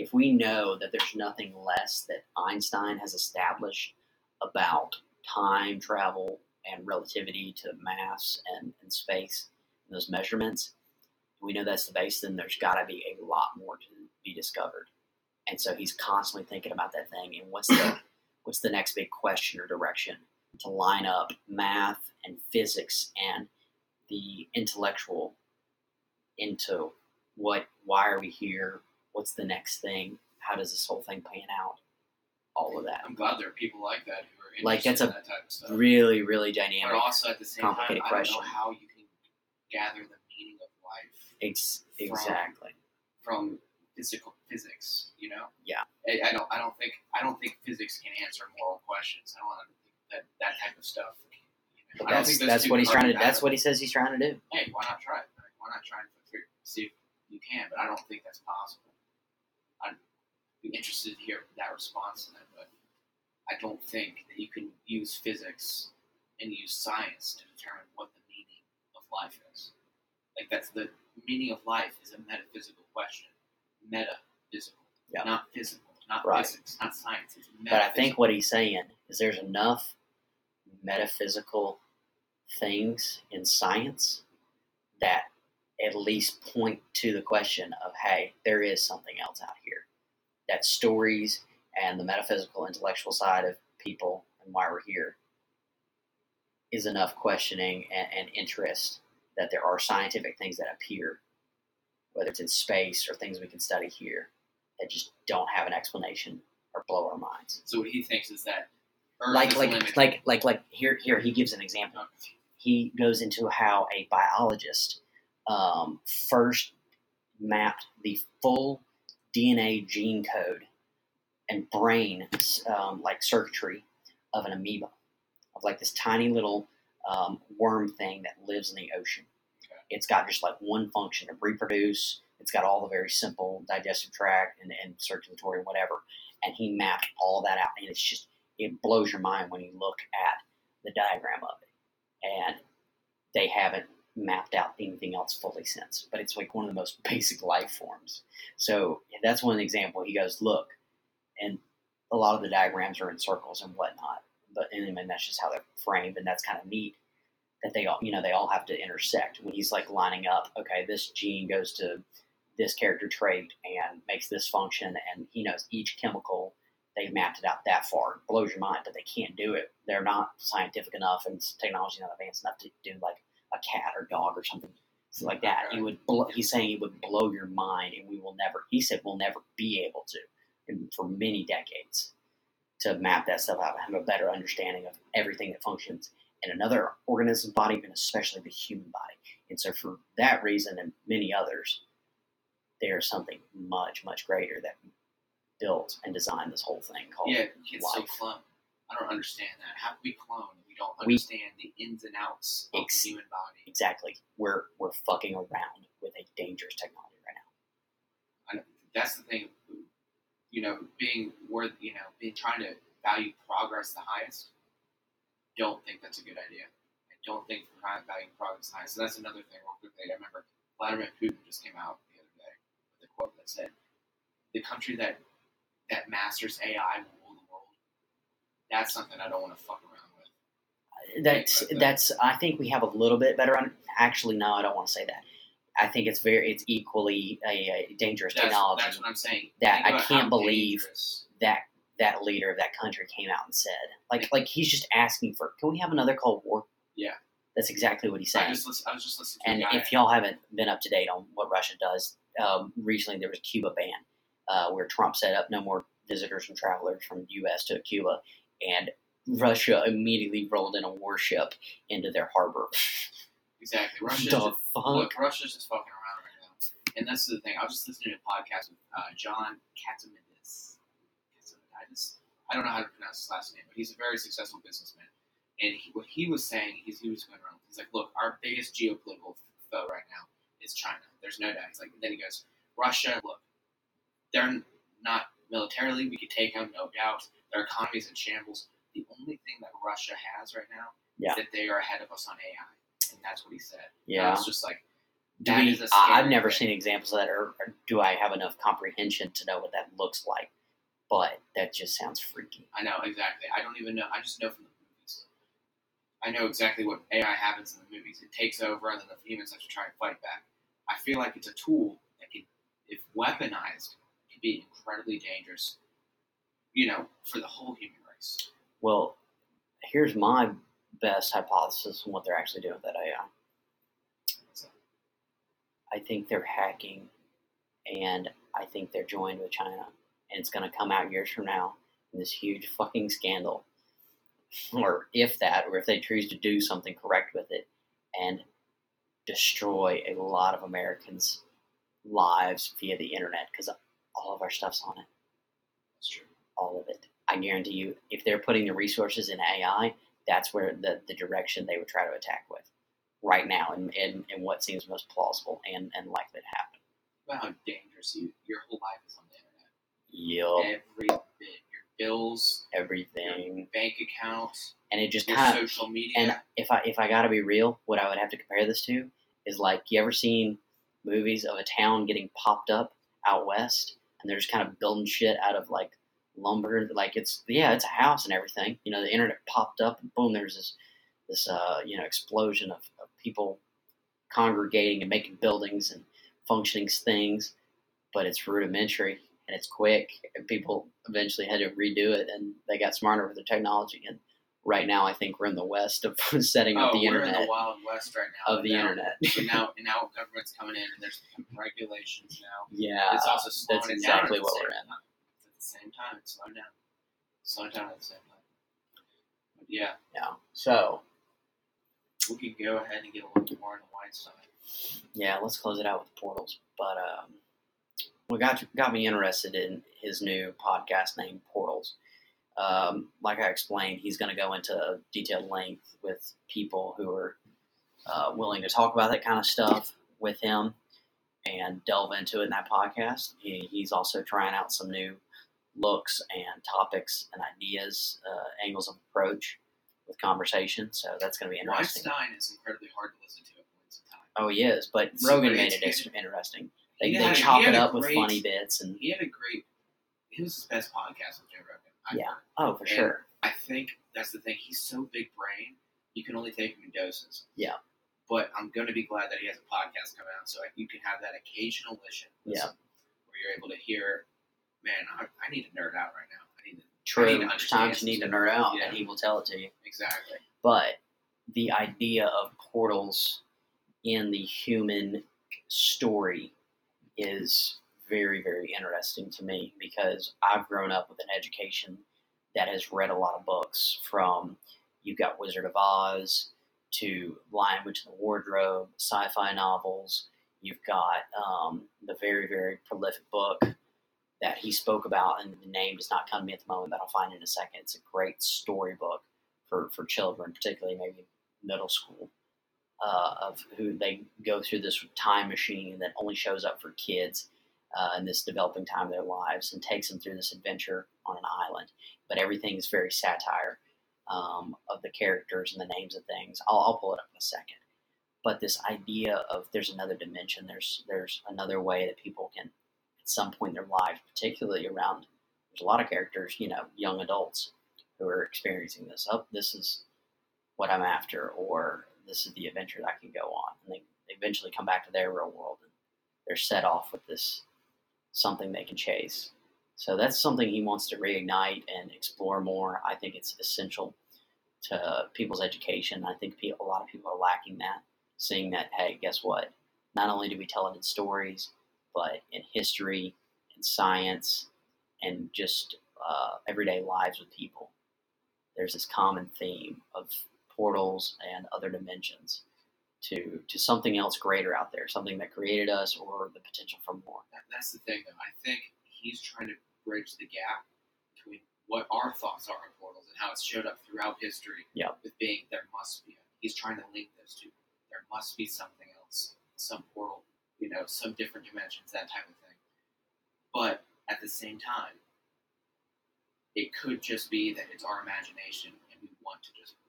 if we know that there's nothing less that Einstein has established about time travel and relativity to mass and, and space and those measurements, we know that's the base, then there's got to be a lot more to be discovered. And so he's constantly thinking about that thing and what's the (coughs) what's the next big question or direction to line up math and physics and the intellectual into what why are we here? What's the next thing? How does this whole thing pan out? All of that. I'm glad there are people like that who are interested Like, that's in a that type of stuff. Really, really dynamic. but also at the same time, I don't question. know how you can gather the meaning of life Ex- exactly. from physical physics. You know? Yeah. I, I don't. I don't think. I don't think physics can answer moral questions. I don't think that that type of stuff. You know, But that's that's what he's trying to. That's what he says he's trying to do. Hey, why not try it? Like, why not try and see if you can? But I don't think that's possible. I'd be interested to hear that response to that, but I don't think that you can use physics and use science to determine what the meaning of life is. Like that's the meaning of life is a metaphysical question. Metaphysical. Yeah. Not physical. Not Right. physics. Not science. It's But I think what he's saying is there's enough metaphysical things in science that at least point to the question of, hey, there is something else out here. That stories and the metaphysical, intellectual side of people and why we're here is enough questioning and, and interest that there are scientific things that appear, whether it's in space or things we can study here, that just don't have an explanation or blow our minds So what he thinks is that Earth like is like limited. like like like here here he gives an example he goes into how a biologist um, first mapped the full dna gene code and brain um, like circuitry of an amoeba of like this tiny little um, worm thing that lives in the ocean. It's got just like one function to reproduce. It's got all the very simple digestive tract and, and circulatory and whatever. And he mapped all that out and it's just it blows your mind when you look at the diagram of it. And they haven't mapped out anything else fully since. But it's like one of the most (laughs) basic life forms. So that's one example. He goes look and a lot of the diagrams are in circles and whatnot. But and, mean, that's just how they're framed and that's kind of neat that they all you know they all have to intersect. When he's like lining up okay this gene goes to this character trait and makes this function and he knows each chemical they've mapped it out that far. It blows your mind but they can't do it. They're not scientific enough and technology not advanced enough to do like a cat or dog or something something like that. It would he's saying it would blow your mind and we will never he said we'll never be able to for many decades to map that stuff out and have a better understanding of everything that functions in another organism's body and especially the human body and so for that reason and many others there's something much much greater that built and designed this whole thing called Yeah, still life. clone. I don't understand that. How can we clone if we don't We- understand the ins and outs of Ex- the human body? exactly we're we're fucking around with a dangerous technology right now That's the thing. You know, being worth, you know, being trying to value progress the highest. Don't think that's a good idea. I don't think trying to value the highest. So that's another thing. Real quickly, I remember Vladimir Putin just came out the other day with a quote that said, "The country that that masters AI will rule the world." That's something I don't want to fuck around with. that's that's i think we have a little bit better on actually no i don't want to say that i think it's very it's equally a, a dangerous That's, technology that's what I'm saying. that I can't believe dangerous- that that leader of that country came out and said like like he's just asking for can we have another cold war Yeah. that's exactly what he's I, saying just listen, I was just listening and if y'all haven't been up to date on what russia does um, recently there was a cuba ban uh, where trump set up no more visitors and travelers from us to cuba and russia immediately rolled in a warship into their harbor exactly, Russia's the just, fuck look, Russia's just fucking around right now. And that's the thing. I was just listening to a podcast with uh, John Catsimatidis. I don't know how to pronounce his last name, but he's a very successful businessman. And he, what he was saying, he's, he was going around. He's like, "Look, our biggest geopolitical foe right now is China. There's no doubt." He's like, then he goes, "Russia, look, they're not militarily. We could take them, no doubt. Their economy's in shambles. The only thing that Russia has right now Yeah. is that they are ahead of us on AI, and that's what he said. Yeah It's just like, we, is a I- I've never thing. seen examples of that, or, or do I have enough comprehension to know what that looks like? But that just sounds freaky. I know exactly. I don't even know. I just know from the movies. I know exactly what AI happens in the movies. It takes over, and then the humans have to try and fight back. I feel like it's a tool that can, if weaponized, can be incredibly dangerous. You know, for the whole human race. Well, here's my best hypothesis on what they're actually doing with that AI. I think they're hacking, and I think they're joined with China, and it's going to come out years from now in this huge fucking scandal, or if that, or if they choose to do something correct with it, and destroy a lot of Americans' lives via the internet because all of our stuff's on it, that's true. all of it. I guarantee you, if they're putting the resources in AI, that's where the, the direction they would try to attack with right now and, and, and what seems most plausible and, and likely to happen. About how dangerous you, your whole life is on Yup. Every bit, your bills, your everything. bank accounts, And it just your kind of social media. and if I if I gotta be real, what I would have to compare this to is like you ever seen movies of a town getting popped up out west and they're just kind of building shit out of like lumber like it's yeah it's a house and everything you know the internet popped up and boom there's this this uh you know explosion of, of people congregating and making buildings and functioning things but it's rudimentary and it's quick and people eventually had to redo it and they got smarter with the technology and right now I think we're in the west of (laughs) setting oh, up the we're in internet the wild west right now. of the now, internet. (laughs) So now, and now government's coming in, and there's regulations now. yeah, it's also slowing that's down exactly what we're in. time. At the same time, it's slowing down. Slowing down at the same time. But yeah, Yeah. So we can go ahead and get a little more on the white side. yeah, let's close it out with portals. But um, what got got me interested in his new podcast named Portals. Um, like I explained, he's going to go into detailed length with people who are uh, willing to talk about that kind of stuff with him and delve into it in that podcast. He, he's also trying out some new looks and topics and ideas, uh, angles of approach with conversation. So that's going to be interesting. Weinstein is incredibly hard to listen to at points in time. Oh, he is, but Rogan made it interesting. They, He they chop it up with funny bits, and He had a great. He was his best podcast with Joe Rogan. I Yeah. heard. oh, for And- sure, I think that's the thing. He's so big brain, you can only take him in doses. Yeah. But I'm going to be glad that he has a podcast coming out, so you can have that occasional listen. Yeah. Where you're able to hear, man, I, I need to nerd out right now. I need to true. to times you need to nerd out, Yeah. and he will tell it to you. exactly. But the idea of portals in the human story is very, very interesting to me because I've grown up with an education that has read a lot of books from you've got Wizard of Oz to Lion, Witch, and the Wardrobe, sci fi novels. You've got um, the very, very prolific book that he spoke about, and the name does not come to me at the moment, but I'll find it in a second. It's a great storybook for, for children, particularly maybe middle school, uh, of who they go through this time machine that only shows up for kids uh, in this developing time of their lives and takes them through this adventure on an island. But everything is very satire um, of the characters and the names of things. I'll, I'll pull it up in a second. But this idea of there's another dimension, there's there's another way that people can, at some point in their life, particularly around, there's a lot of characters, you know, young adults who are experiencing this. Oh, this is what I'm after, or this is the adventure that can go on. And they, eventually come back to their real world and they're set off with this something they can chase. So that's something he wants to reignite and explore more. I think it's essential to people's education. I think a lot of people are lacking that, seeing that, hey, guess what? Not only do we tell it in stories, but in history, in science, and just uh, everyday lives with people. There's this common theme of portals and other dimensions to to something else greater out there, something that created us, or the potential for more. That, that's the thing, though. I think he's trying to bridge the gap between what our thoughts are on portals and how it's showed up throughout history. Yep. With being there must be. He's trying to link those two. There must be something else, some portal, you know, some different dimensions, that type of thing. But at the same time, it could just be that it's our imagination and we want to just.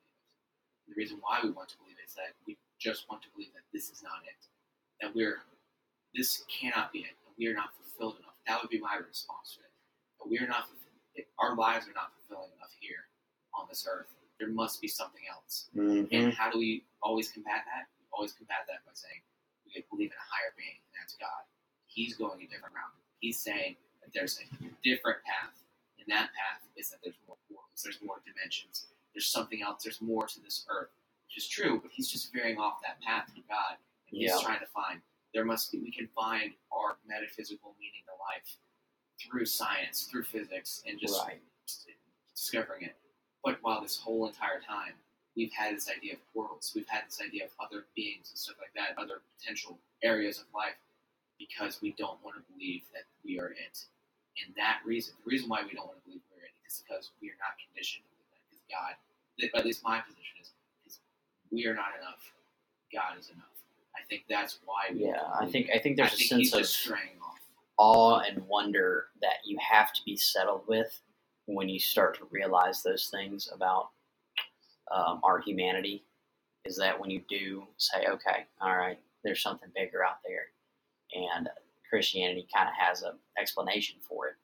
The reason why we want to believe it is that we just want to believe that this is not it. That we're this cannot be it. That we are not fulfilled enough. That would be my response to it. That we are not. Our lives are not fulfilling enough here on this earth. There must be something else. Mm-hmm. And how do we always combat that? We always combat that by saying we we believe in a higher being, and that's God. He's going a different route. He's saying that there's a different path, and that path is that there's more worlds, there's more dimensions, there's something else, there's more to this earth, which is true, but he's just veering off that path to God, and he's Yeah. trying to find there must be we can find our metaphysical meaning to life through science, through physics, and just right. discovering it. But while this whole entire time, we've had this idea of portals, we've had this idea of other beings and stuff like that, other potential areas of life, because we don't want to believe that we are it. And that reason, the reason why we don't want to believe we're it is because we are not conditioned to believe that. Because God, at least my position is, is we are not enough. God is enough. I think that's why we Yeah, I think. I think I there's think a sense of straying off. awe and wonder that you have to be settled with when you start to realize those things about um, our humanity. Is that when you do say, okay, all right, there's something bigger out there, and Christianity kind of has an explanation for it.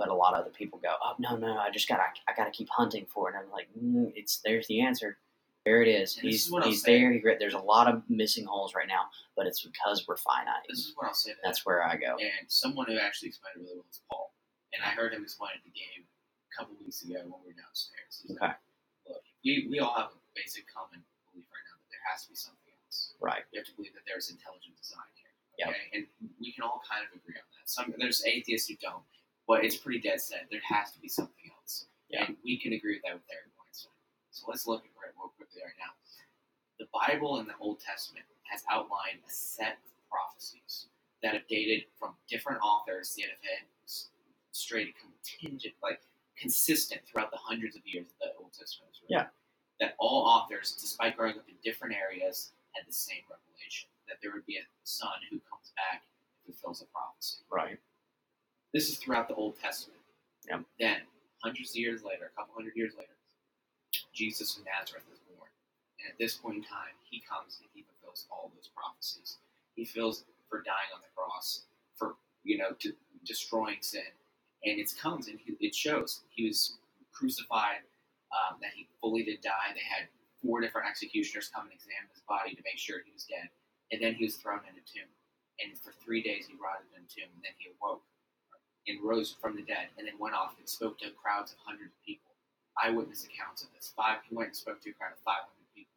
But a lot of other people go, oh no, no, I just gotta, I gotta keep hunting for it. And I'm like, mm, it's there's the answer. There it is. And he's is he's very great. There's a lot of missing holes right now, but it's because we're finite. This is what I'll say that. That's where I go. And someone who actually explained it really well is Paul. And I heard him explain it to Gabe a couple weeks ago when we were downstairs. He's Okay. like, look, we, we all have a basic common belief right now that there has to be something else. Right. We have to believe that there's intelligent design here. Yep. Okay? And we can all kind of agree on that. Some there's atheists who don't, but it's pretty dead set. There has to be something else. Yeah. And we can agree with that with Eric Weinstein. So let's look at it real quickly right now. The Bible and the Old Testament has outlined a set of prophecies that have dated from different authors that have s- straight contingent, like consistent throughout the hundreds of years that the Old Testament was written. Yeah. That all authors, despite growing up in different areas, had the same revelation that there would be a son who comes back and fulfills a prophecy. Right. This is throughout the Old Testament. Yep. Then, hundreds of years later, a couple hundred years later, Jesus of Nazareth is born. And at this point in time, he comes and he fulfills all those prophecies. He feels for dying on the cross, for, you know, to destroying sin. And it comes and he, it shows. He was crucified, um, that he fully did die. They had four different executioners come and examine his body to make sure he was dead. And then he was thrown in a tomb. And for three days he rotted in a tomb. And then he awoke and rose from the dead, and then went off and spoke to crowds of hundreds of people. Eyewitness accounts of this. Five, he went and spoke to a crowd of 500 people.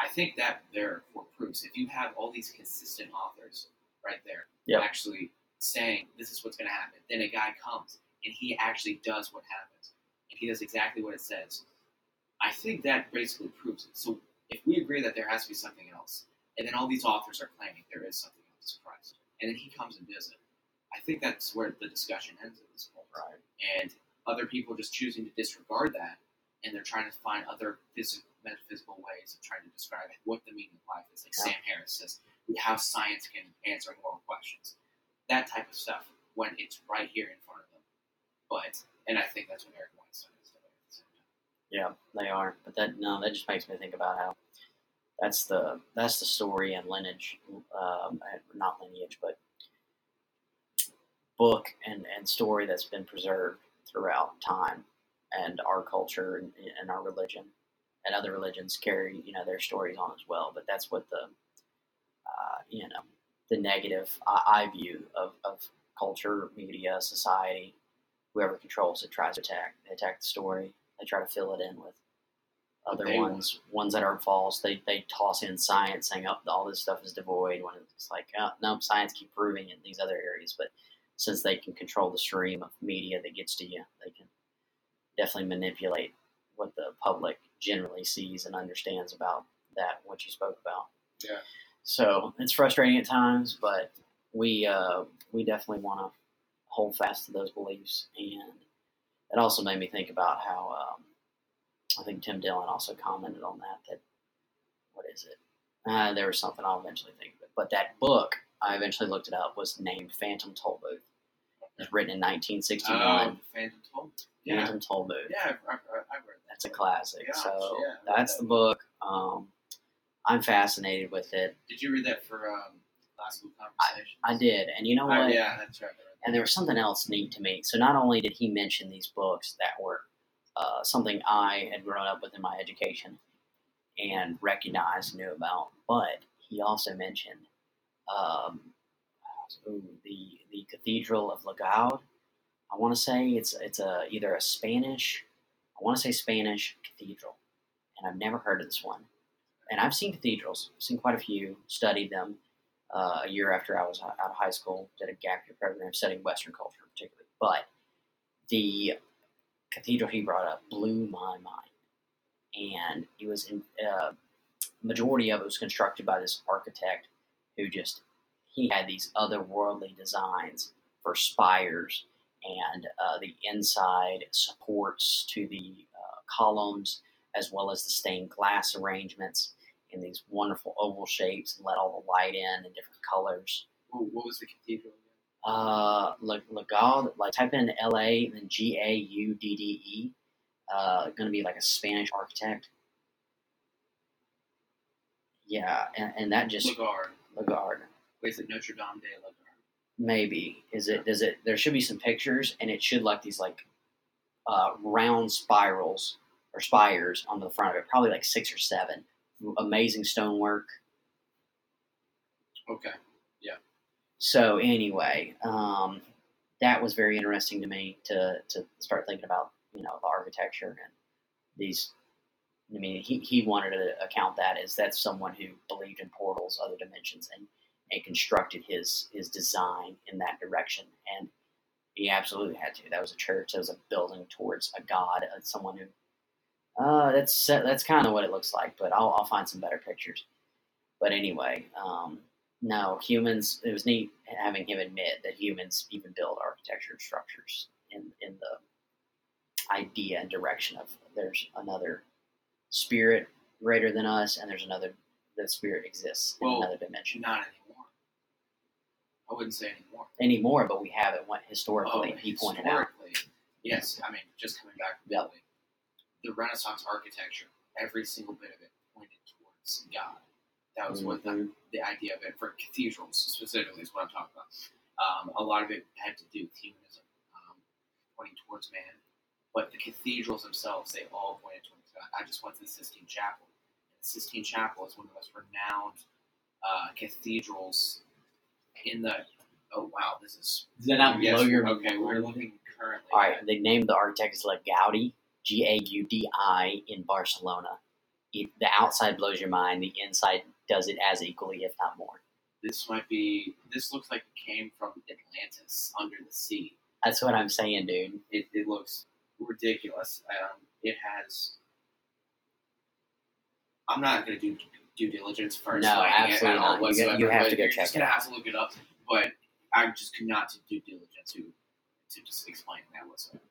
I think that there therefore proves if you have all these consistent authors right there, Yep. actually saying this is what's going to happen, then a guy comes and he actually does what happens, and he does exactly what it says. I think that basically proves it. So if we agree that there has to be something else, and then all these authors are claiming there is something else, Christ, and then he comes and does it. I think that's where the discussion ends at this point. Right. And other people just choosing to disregard that, and they're trying to find other physical, metaphysical ways of trying to describe what the meaning of life is. Like Yeah. Sam Harris says, how science can answer moral questions. That type of stuff when it's right here in front of them. But, and I think that's what Eric Weinstein is doing at the same time. Yeah, they are. But that no, that just makes me think about how that's the that's the story and lineage, um, not lineage, but book and, and story that's been preserved throughout time, and our culture and, and our religion, and other religions carry you know their stories on as well. But that's what the uh, you know the negative I, I view of, of culture, media, society, whoever controls it tries to attack. They attack the story. They try to fill it in with other They ones, ones that are false. They they toss in science, saying, "Oh, all this stuff is devoid." When it's like, oh, no, science keep proving it in these other areas. But since they can control the stream of media that gets to you, they can definitely manipulate what the public generally sees and understands about that what you spoke about. Yeah. So it's frustrating at times, but we uh, we definitely want to hold fast to those beliefs, and it also made me think about how um, I think Tim Dillon also commented on that. That what is it? Uh, there was something I'll eventually think of it, but that book I eventually looked it up was named Phantom Tollbooth. Was written in 1961. Oh, Phantom Toll. Yeah, Phantom Tollbooth. yeah, I've, I've, I've read that. That's a classic. Gosh, so yeah, that's that the book. Um, I'm fascinated with it. Did you read that for um, Last Book Conversation? I did, and you know what? yeah, that's right. I. And there was something else neat to me. So not only did he mention these books that were uh, something I had grown up with in my education and recognized, knew about, but he also mentioned um, the the Cathedral of Lagoud. I want to say it's it's a either a Spanish, I want to say Spanish cathedral, and I've never heard of this one. And I've seen cathedrals, I've seen quite a few, studied them. Uh, a year after I was out of high school, did a gap year program studying Western culture, particularly. But the cathedral he brought up blew my mind, and it was in uh, majority of it was constructed by this architect who just he had these otherworldly designs for spires and uh, the inside supports to the uh, columns as well as the stained glass arrangements in these wonderful oval shapes and let all the light in in different colors. What, what was the cathedral again? Uh, Le- Legado, like type in L A then G A U D D E. Uh, to be like a Spanish architect. Yeah, and, and that just Lagarde. Lagarde. Wait, is it Notre Dame de Lagarde? Maybe is it? Does it? There should be some pictures, and it should like these like uh, round spirals or spires on the front of it, probably like six or seven. Amazing stonework. Okay. Yeah. So anyway, um, that was very interesting to me to to start thinking about you know the architecture and these. I mean, he, he wanted to account that as that's someone who believed in portals, other dimensions, and and constructed his his design in that direction. And he absolutely had to. That was a church. That was a building towards a god, uh, someone who. Uh, that's that's kind of what it looks like, but I'll, I'll find some better pictures. But anyway, um, no humans. It was neat having him admit that humans even build architecture and structures in in the idea and direction of there's another spirit greater than us, and there's another that spirit exists in Well, another dimension Not anymore. I wouldn't say anymore. anymore, but we have it went historically. Oh, he pointed out. historically, Yes, I mean, just coming back Yep. quickly, the Renaissance architecture, every single bit of it pointed towards God. That was what the, Mhm. the idea of it for cathedrals specifically is what I'm talking about. Um, a lot of it had to do with humanism, um, pointing towards man. But the cathedrals themselves, they all pointed towards God. I just went to the Sistine Chapel. The Sistine Chapel is one of the most renowned uh, cathedrals in the. Oh wow, this is Does that not Yes, blow your okay, we're looking currently. All right, at- they named the architect is like Gaudi, G A U D I, in Barcelona. It, the outside blows your mind. The inside does it as equally, if not more. This might be. This looks like it came from Atlantis under the sea. That's what I'm saying, dude. It, it looks ridiculous. Um, it has. I'm not going to do due diligence first. No, like, absolutely not. You whatsoever, you have but to go you're check just it gonna have to look it up. But I just could not do due diligence to to just explain that whatsoever.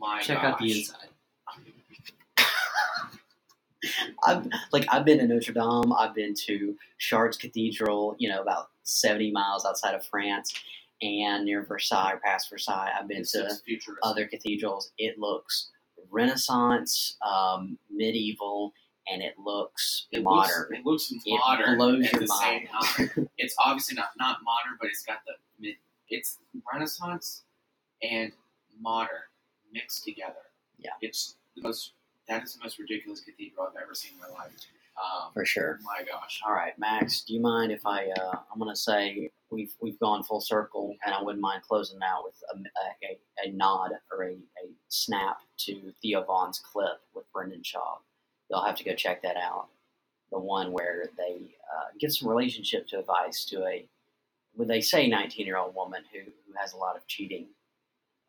My Check out the inside. I've like I've been to Notre Dame. I've been to Chartres Cathedral. You know, about seventy miles outside of France, and near Versailles, or past Versailles. I've been This to other cathedrals. It looks Renaissance, um, medieval, and it looks It modern. Looks, it looks It modern blows at your the same mind. (laughs) time. It's obviously not not modern, but it's got the. It's Renaissance and modern mixed together. Yeah. it's the most. That is the most ridiculous cathedral I've ever seen in my life. Um, For sure. my gosh. All right, Max. Do you mind if I? Uh, I'm going to say we've we've gone full circle, and I wouldn't mind closing out with a, a, a nod or a, a snap to Theo Von's clip with Brendan Schaub. You'll have to go check that out. The one where they uh, give some relationship to advice to a, would they say, 19 year old woman who, who has a lot of cheating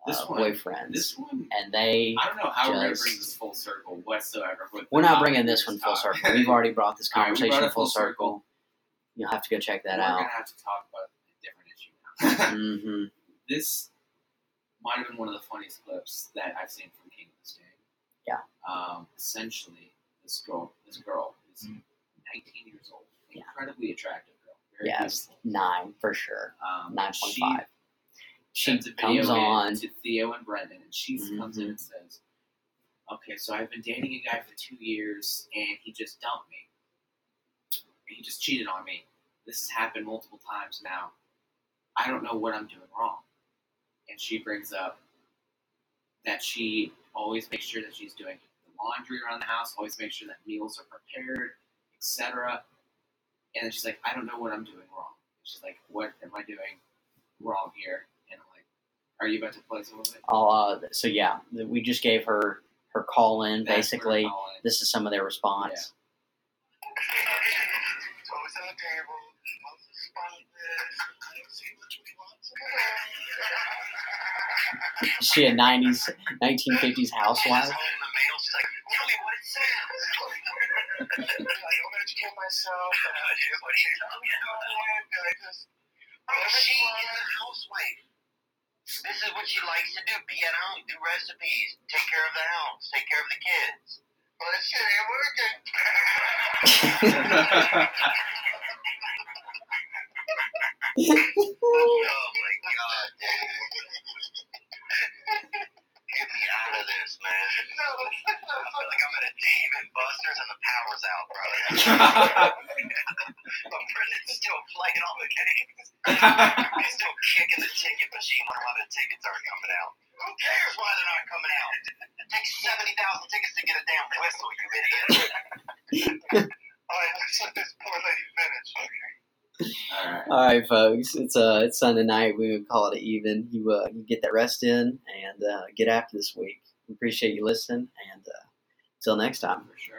This uh, one- boyfriends, This one, and they. I don't know how we're going to bring this full circle whatsoever. We're not bringing this one full circle. We've already brought this (laughs) All right, we brought conversation it full full circle. circle. You'll have to go check that we're out. going to have to talk about a different issue now. (laughs) hmm this might have been one of the funniest clips that I've seen from King and the Sting. Yeah. Um, essentially, this girl, this girl is Mhm. 19 years old, Yeah. incredibly attractive girl, very Yes, beautiful. nine for sure. Um, Nine point she sends a video comes on. to Theo and Brendan, and she comes in and says, "Okay, so I've been dating a guy for two years, and he just dumped me. He just cheated on me. This has happened multiple times now. I don't know what I'm doing wrong." And she brings up that she always makes sure that she's doing the laundry around the house, always make sure that meals are prepared, etc. And then she's like, "I don't know what I'm doing wrong." she's like, "What am I doing wrong here?" And I'm like, "Are you about to play some of it?" I'll, uh, so yeah, we just gave her her call in. That's Basically, what I'm calling it. this is some of their response. Is (laughs) she a '90s, 1950s housewife? (laughs) This is what she likes to do. Be at home, do recipes, take care of the house, take care of the kids. Well, that shit ain't working. (laughs) oh my god, dude. (laughs) Get me out of this, man. I feel like I'm at a Dave and Buster's and the power's out, bro. (laughs) but Brendan's still playing all the games. (laughs) He's still kicking the ticket machine. Wonder why the tickets aren't coming out. Who cares why they're not coming out? It takes 70,000 tickets to get a damn whistle, you idiot. (laughs) All right, let's let this poor lady finish. Okay. All right. All right, folks. It's uh, it's Sunday night. We would call it even. You uh, you get that rest in and uh, get after this week. We appreciate you listening, and uh, until next time. For sure.